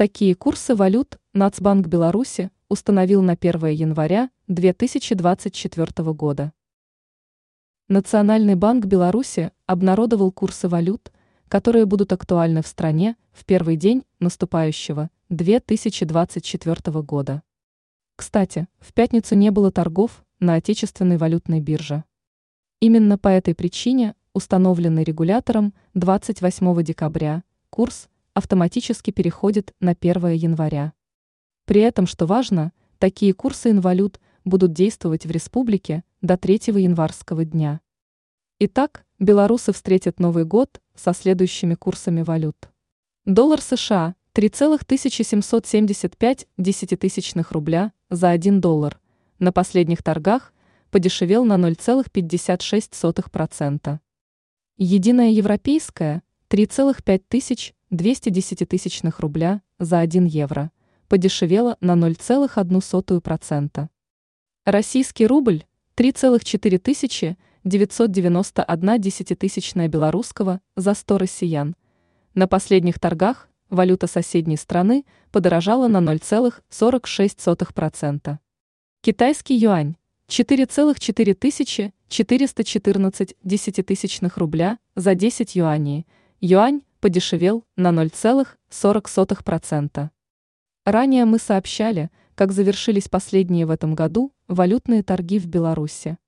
Такие курсы валют Нацбанк Беларуси установил на 1 января 2024 года. Национальный банк Беларуси обнародовал курсы валют, которые будут актуальны в стране в первый день наступающего 2024 года. Кстати, в пятницу не было торгов на отечественной валютной бирже. Именно по этой причине установленный регулятором 28 декабря курс автоматически переходит на 1 января. При этом, что важно, такие курсы инвалют будут действовать в республике до 3 январского дня. Итак, белорусы встретят Новый год со следующими курсами валют. Доллар США 3,775 десятитысячных рубля за 1 доллар. На последних торгах подешевел на 0,56%. Единая европейская 3,5 тысяч 210 тысячных рубля за 1 евро, подешевело на 0,01%. Российский рубль 3,4 тысячи 991 десятитысячная белорусского за 100 россиян. На последних торгах валюта соседней страны подорожала на 0,46%. Китайский юань 4,4 тысячи 414 десятитысячных рубля за 10 юаней. Юань подешевел на 0,40%. Ранее мы сообщали, как завершились последние в этом году валютные торги в Беларуси.